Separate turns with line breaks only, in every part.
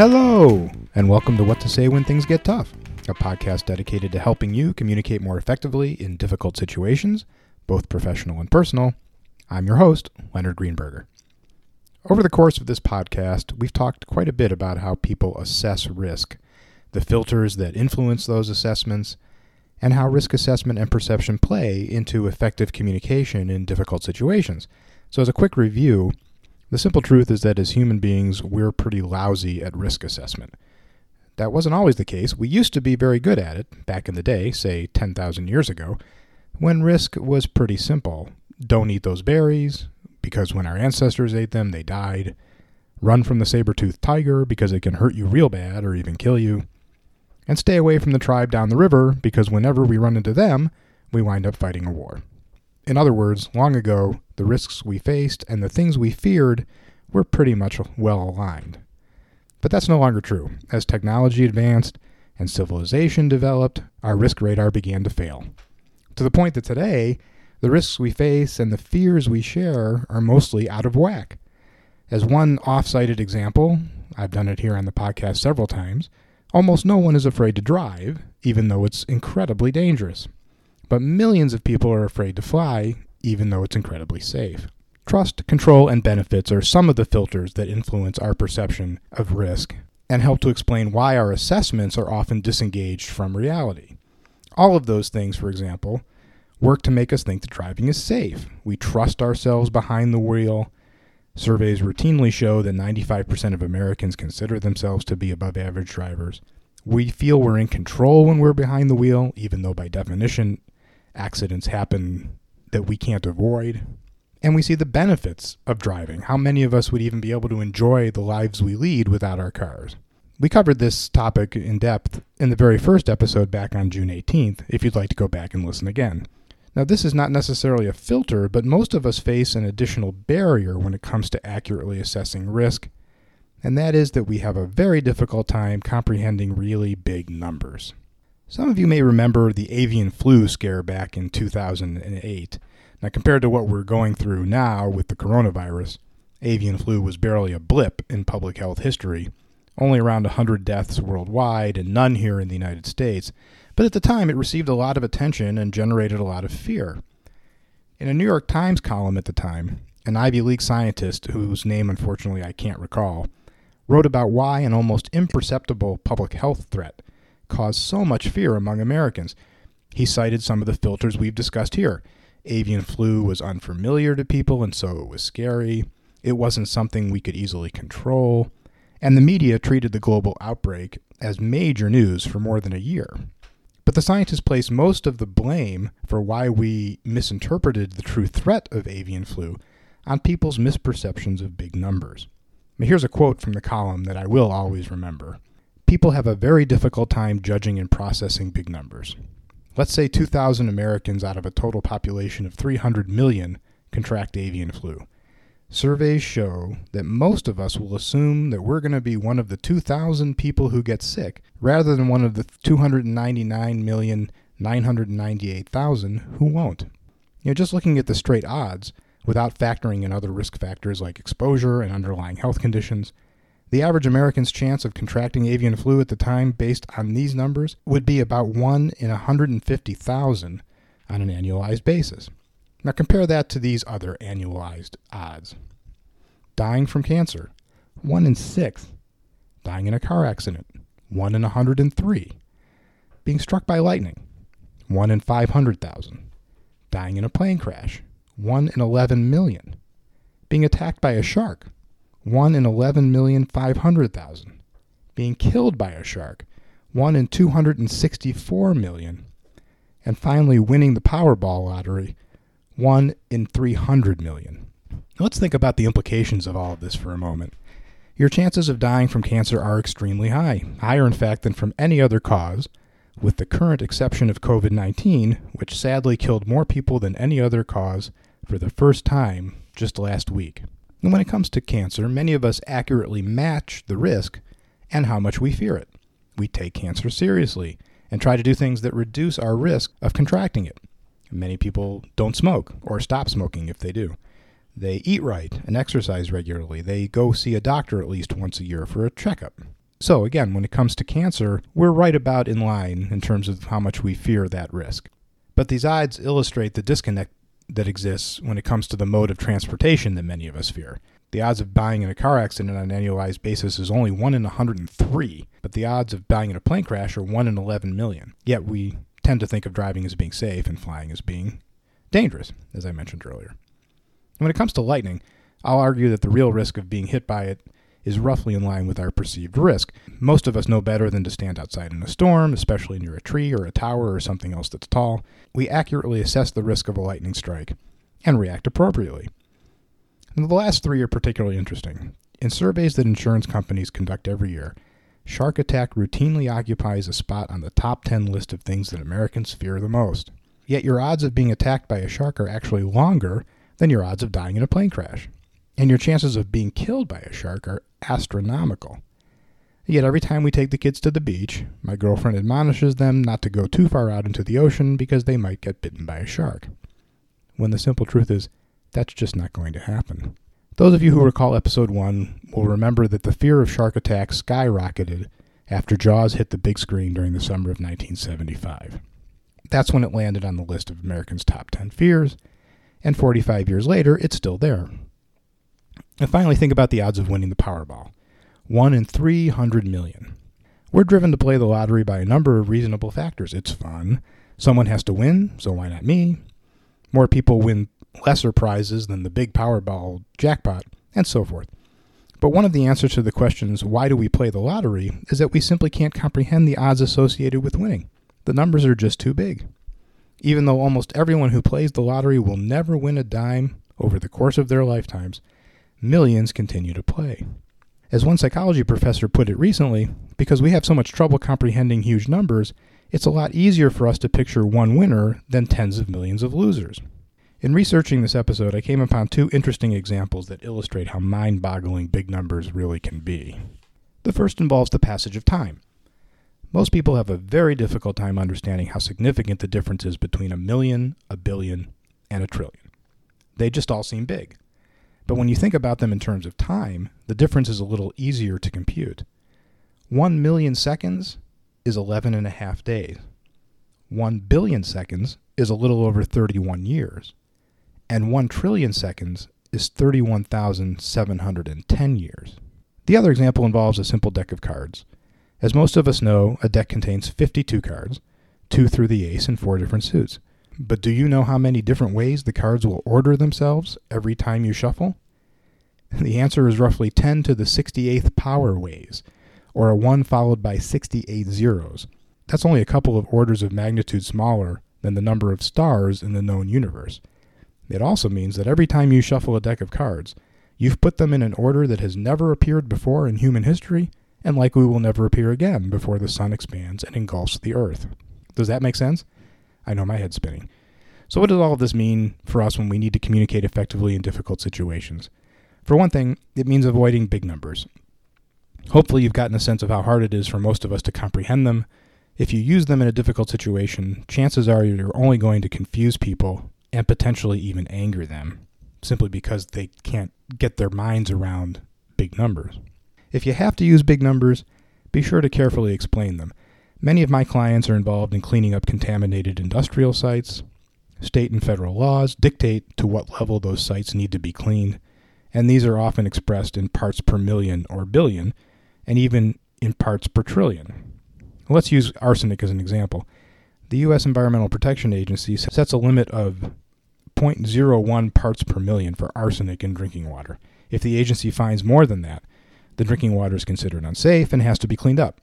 Hello, and welcome to What to Say When Things Get Tough, a podcast dedicated to helping you communicate more effectively in difficult situations, both professional and personal. I'm your host, Leonard Greenberger. Over the course of this podcast, we've talked quite a bit about how people assess risk, the filters that influence those assessments, and how risk assessment and perception play into effective communication in difficult situations. So, as a quick review, the simple truth is that as human beings, we're pretty lousy at risk assessment. That wasn't always the case. We used to be very good at it back in the day, say 10,000 years ago, when risk was pretty simple. Don't eat those berries, because when our ancestors ate them, they died. Run from the saber toothed tiger, because it can hurt you real bad or even kill you. And stay away from the tribe down the river, because whenever we run into them, we wind up fighting a war. In other words, long ago, the risks we faced and the things we feared were pretty much well aligned. But that's no longer true. As technology advanced and civilization developed, our risk radar began to fail. To the point that today, the risks we face and the fears we share are mostly out of whack. As one off cited example, I've done it here on the podcast several times, almost no one is afraid to drive, even though it's incredibly dangerous. But millions of people are afraid to fly, even though it's incredibly safe. Trust, control, and benefits are some of the filters that influence our perception of risk and help to explain why our assessments are often disengaged from reality. All of those things, for example, work to make us think that driving is safe. We trust ourselves behind the wheel. Surveys routinely show that 95% of Americans consider themselves to be above average drivers. We feel we're in control when we're behind the wheel, even though by definition, accidents happen that we can't avoid. And we see the benefits of driving. How many of us would even be able to enjoy the lives we lead without our cars? We covered this topic in depth in the very first episode back on June 18th, if you'd like to go back and listen again. Now, this is not necessarily a filter, but most of us face an additional barrier when it comes to accurately assessing risk, and that is that we have a very difficult time comprehending really big numbers. Some of you may remember the avian flu scare back in 2008. Now, compared to what we're going through now with the coronavirus, avian flu was barely a blip in public health history, only around 100 deaths worldwide and none here in the United States. But at the time, it received a lot of attention and generated a lot of fear. In a New York Times column at the time, an Ivy League scientist, whose name unfortunately I can't recall, wrote about why an almost imperceptible public health threat caused so much fear among Americans. He cited some of the filters we've discussed here. Avian flu was unfamiliar to people, and so it was scary. It wasn't something we could easily control. And the media treated the global outbreak as major news for more than a year. But the scientists place most of the blame for why we misinterpreted the true threat of avian flu on people's misperceptions of big numbers. Now, here's a quote from the column that I will always remember. People have a very difficult time judging and processing big numbers. Let's say 2,000 Americans out of a total population of 300 million contract avian flu. Surveys show that most of us will assume that we're going to be one of the 2,000 people who get sick rather than one of the 299,998,000 who won't. You know, just looking at the straight odds, without factoring in other risk factors like exposure and underlying health conditions, the average American's chance of contracting avian flu at the time, based on these numbers, would be about 1 in 150,000 on an annualized basis. Now compare that to these other annualized odds. Dying from cancer, 1 in 6. Dying in a car accident, 1 in 103. Being struck by lightning, 1 in 500,000. Dying in a plane crash, 1 in 11 million. Being attacked by a shark, 1 in 11,500,000. Being killed by a shark, 1 in 264 million. And finally, winning the Powerball lottery, 1 in 300 million. Let's think about the implications of all of this for a moment. Your chances of dying from cancer are extremely high, higher in fact than from any other cause, with the current exception of COVID 19, which sadly killed more people than any other cause for the first time just last week. And when it comes to cancer, many of us accurately match the risk and how much we fear it. We take cancer seriously and try to do things that reduce our risk of contracting it. Many people don't smoke or stop smoking if they do. They eat right and exercise regularly. They go see a doctor at least once a year for a checkup. So, again, when it comes to cancer, we're right about in line in terms of how much we fear that risk. But these odds illustrate the disconnect that exists when it comes to the mode of transportation that many of us fear. The odds of dying in a car accident on an annualized basis is only 1 in 103, but the odds of dying in a plane crash are 1 in 11 million. Yet we tend to think of driving as being safe and flying as being dangerous, as I mentioned earlier. And When it comes to lightning, I'll argue that the real risk of being hit by it is roughly in line with our perceived risk. Most of us know better than to stand outside in a storm, especially near a tree or a tower or something else that's tall. We accurately assess the risk of a lightning strike and react appropriately. And the last three are particularly interesting. In surveys that insurance companies conduct every year, shark attack routinely occupies a spot on the top 10 list of things that Americans fear the most. Yet your odds of being attacked by a shark are actually longer than your odds of dying in a plane crash. And your chances of being killed by a shark are astronomical. Yet every time we take the kids to the beach, my girlfriend admonishes them not to go too far out into the ocean because they might get bitten by a shark. When the simple truth is, that's just not going to happen. Those of you who recall episode 1 will remember that the fear of shark attacks skyrocketed after Jaws hit the big screen during the summer of 1975. That's when it landed on the list of Americans' top 10 fears, and 45 years later, it's still there. And finally, think about the odds of winning the Powerball 1 in 300 million. We're driven to play the lottery by a number of reasonable factors. It's fun. Someone has to win, so why not me? More people win lesser prizes than the big Powerball jackpot, and so forth. But one of the answers to the questions, why do we play the lottery, is that we simply can't comprehend the odds associated with winning. The numbers are just too big. Even though almost everyone who plays the lottery will never win a dime over the course of their lifetimes, millions continue to play. As one psychology professor put it recently, because we have so much trouble comprehending huge numbers, it's a lot easier for us to picture one winner than tens of millions of losers. In researching this episode, I came upon two interesting examples that illustrate how mind boggling big numbers really can be. The first involves the passage of time. Most people have a very difficult time understanding how significant the difference is between a million, a billion, and a trillion. They just all seem big. But when you think about them in terms of time, the difference is a little easier to compute. One million seconds is 11 and a half days. One billion seconds is a little over 31 years and 1 trillion seconds is 31,710 years. The other example involves a simple deck of cards. As most of us know, a deck contains 52 cards, two through the ace in four different suits. But do you know how many different ways the cards will order themselves every time you shuffle? The answer is roughly 10 to the 68th power ways, or a 1 followed by 68 zeros. That's only a couple of orders of magnitude smaller than the number of stars in the known universe. It also means that every time you shuffle a deck of cards, you've put them in an order that has never appeared before in human history and likely will never appear again before the sun expands and engulfs the earth. Does that make sense? I know my head's spinning. So, what does all of this mean for us when we need to communicate effectively in difficult situations? For one thing, it means avoiding big numbers. Hopefully, you've gotten a sense of how hard it is for most of us to comprehend them. If you use them in a difficult situation, chances are you're only going to confuse people and potentially even anger them simply because they can't get their minds around big numbers. If you have to use big numbers, be sure to carefully explain them. Many of my clients are involved in cleaning up contaminated industrial sites. State and federal laws dictate to what level those sites need to be cleaned, and these are often expressed in parts per million or billion, and even in parts per trillion. Let's use arsenic as an example. The U.S. Environmental Protection Agency sets a limit of 0.01 parts per million for arsenic in drinking water. If the agency finds more than that, the drinking water is considered unsafe and has to be cleaned up.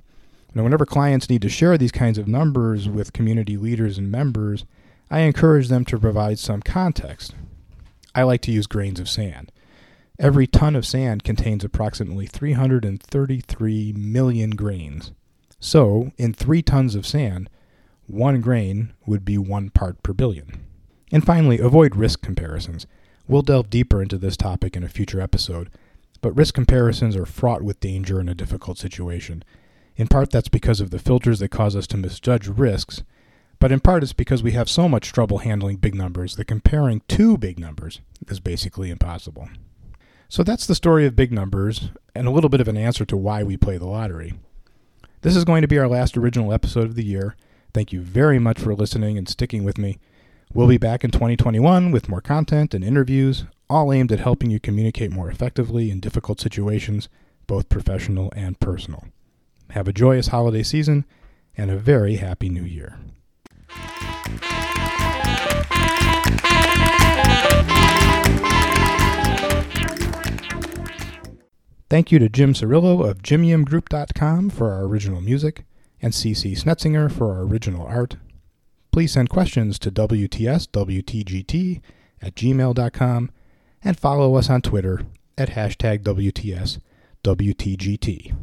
Now, whenever clients need to share these kinds of numbers with community leaders and members, I encourage them to provide some context. I like to use grains of sand. Every ton of sand contains approximately 333 million grains. So, in three tons of sand, one grain would be one part per billion. And finally, avoid risk comparisons. We'll delve deeper into this topic in a future episode, but risk comparisons are fraught with danger in a difficult situation. In part, that's because of the filters that cause us to misjudge risks, but in part, it's because we have so much trouble handling big numbers that comparing two big numbers is basically impossible. So that's the story of big numbers and a little bit of an answer to why we play the lottery. This is going to be our last original episode of the year. Thank you very much for listening and sticking with me. We'll be back in 2021 with more content and interviews, all aimed at helping you communicate more effectively in difficult situations, both professional and personal. Have a joyous holiday season and a very happy new year. Thank you to Jim Cirillo of JimiumGroup.com for our original music and CC Snetzinger for our original art. Please send questions to WTSWTGT at gmail.com and follow us on Twitter at hashtag WTSWTGT.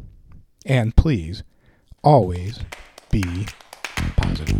And please, always be positive.